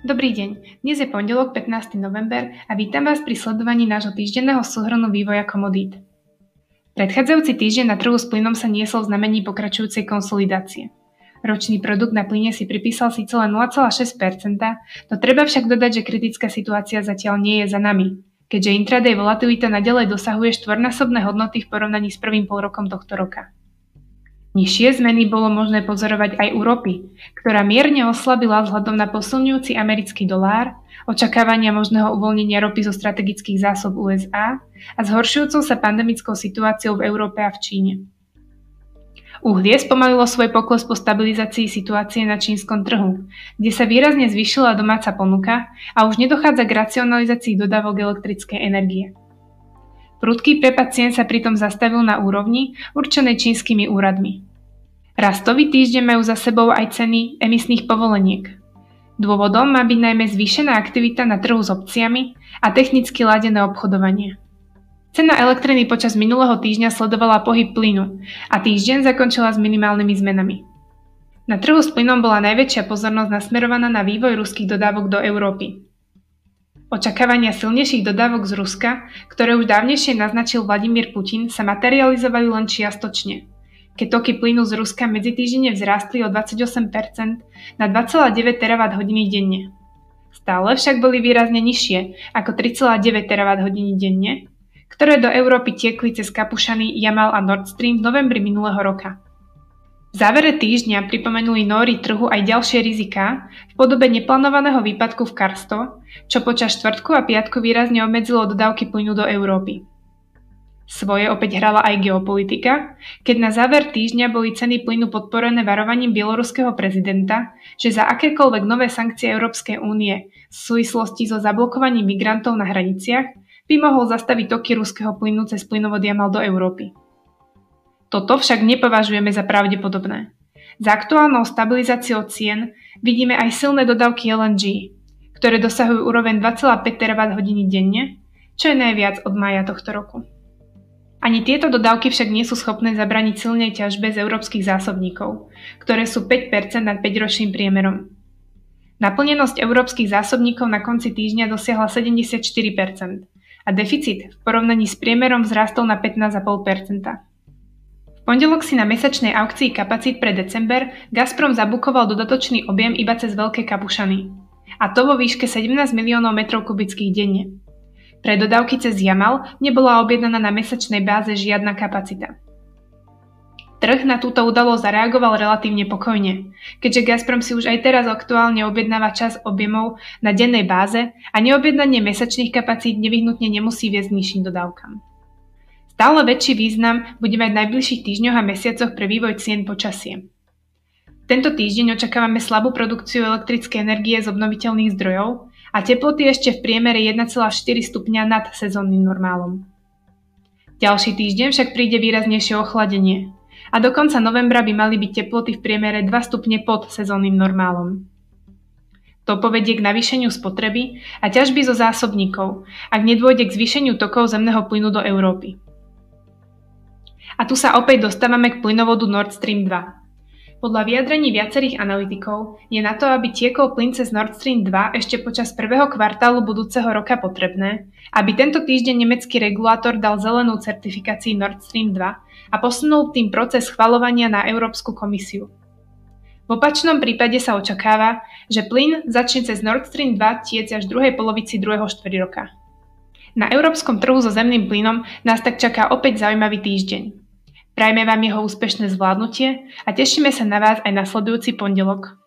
Dobrý deň, dnes je pondelok 15. november a vítam vás pri sledovaní nášho týždenného súhrnu vývoja komodít. Predchádzajúci týždeň na trhu s plynom sa niesol v znamení pokračujúcej konsolidácie. Ročný produkt na plyne si pripísal síce len 0,6%, no treba však dodať, že kritická situácia zatiaľ nie je za nami, keďže intraday volatilita nadalej dosahuje štvornásobné hodnoty v porovnaní s prvým polrokom tohto roka. Nižšie zmeny bolo možné pozorovať aj u ropy, ktorá mierne oslabila vzhľadom na posilňujúci americký dolár, očakávania možného uvoľnenia ropy zo strategických zásob USA a zhoršujúcou sa pandemickou situáciou v Európe a v Číne. Uhlie spomalilo svoj pokles po stabilizácii situácie na čínskom trhu, kde sa výrazne zvyšila domáca ponuka a už nedochádza k racionalizácii dodávok elektrickej energie. Prudký prepad cien sa pritom zastavil na úrovni určenej čínskymi úradmi. Rastový týždeň majú za sebou aj ceny emisných povoleniek. Dôvodom má byť najmä zvýšená aktivita na trhu s opciami a technicky ladené obchodovanie. Cena elektriny počas minulého týždňa sledovala pohyb plynu a týždeň zakončila s minimálnymi zmenami. Na trhu s plynom bola najväčšia pozornosť nasmerovaná na vývoj ruských dodávok do Európy. Očakávania silnejších dodávok z Ruska, ktoré už dávnejšie naznačil Vladimír Putin, sa materializovali len čiastočne. Keď toky plynu z Ruska medzitýždenne vzrástli o 28% na 2,9 terawatt hodiny denne. Stále však boli výrazne nižšie ako 3,9 terawatt hodiny denne, ktoré do Európy tiekli cez kapušany Jamal a Nord Stream v novembri minulého roka. V závere týždňa pripomenuli Nóri trhu aj ďalšie riziká v podobe neplánovaného výpadku v Karsto, čo počas štvrtku a piatku výrazne obmedzilo dodávky plynu do Európy. Svoje opäť hrala aj geopolitika, keď na záver týždňa boli ceny plynu podporené varovaním bieloruského prezidenta, že za akékoľvek nové sankcie Európskej únie v súvislosti so zablokovaním migrantov na hraniciach by mohol zastaviť toky ruského plynu cez plynovod Jamal do Európy. Toto však nepovažujeme za pravdepodobné. Za aktuálnou stabilizáciou cien vidíme aj silné dodávky LNG, ktoré dosahujú úroveň 2,5 TWh denne, čo je najviac od maja tohto roku. Ani tieto dodávky však nie sú schopné zabraniť silnej ťažbe z európskych zásobníkov, ktoré sú 5% nad 5-ročným priemerom. Naplnenosť európskych zásobníkov na konci týždňa dosiahla 74% a deficit v porovnaní s priemerom vzrastol na 15,5% pondelok si na mesačnej aukcii kapacít pre december Gazprom zabukoval dodatočný objem iba cez veľké kapušany. A to vo výške 17 miliónov metrov kubických denne. Pre dodávky cez Jamal nebola objednaná na mesačnej báze žiadna kapacita. Trh na túto udalosť zareagoval relatívne pokojne, keďže Gazprom si už aj teraz aktuálne objednáva čas objemov na dennej báze a neobjednanie mesačných kapacít nevyhnutne nemusí viesť nižším dodávkam. Stále väčší význam bude mať v najbližších týždňoch a mesiacoch pre vývoj cien počasie. Tento týždeň očakávame slabú produkciu elektrickej energie z obnoviteľných zdrojov a teploty ešte v priemere 1,4 stupňa nad sezónnym normálom. Ďalší týždeň však príde výraznejšie ochladenie a do konca novembra by mali byť teploty v priemere 2 stupne pod sezónnym normálom. To povedie k navýšeniu spotreby a ťažby zo zásobníkov, ak nedôjde k zvýšeniu tokov zemného plynu do Európy. A tu sa opäť dostávame k plynovodu Nord Stream 2. Podľa vyjadrení viacerých analytikov je na to, aby tiekol plyn cez Nord Stream 2 ešte počas prvého kvartálu budúceho roka potrebné, aby tento týždeň nemecký regulátor dal zelenú certifikácii Nord Stream 2 a posunul tým proces schvalovania na Európsku komisiu. V opačnom prípade sa očakáva, že plyn začne cez Nord Stream 2 tiec až druhej polovici druhého roka. Na európskom trhu so zemným plynom nás tak čaká opäť zaujímavý týždeň. Prajme vám jeho úspešné zvládnutie a tešíme sa na vás aj nasledujúci pondelok.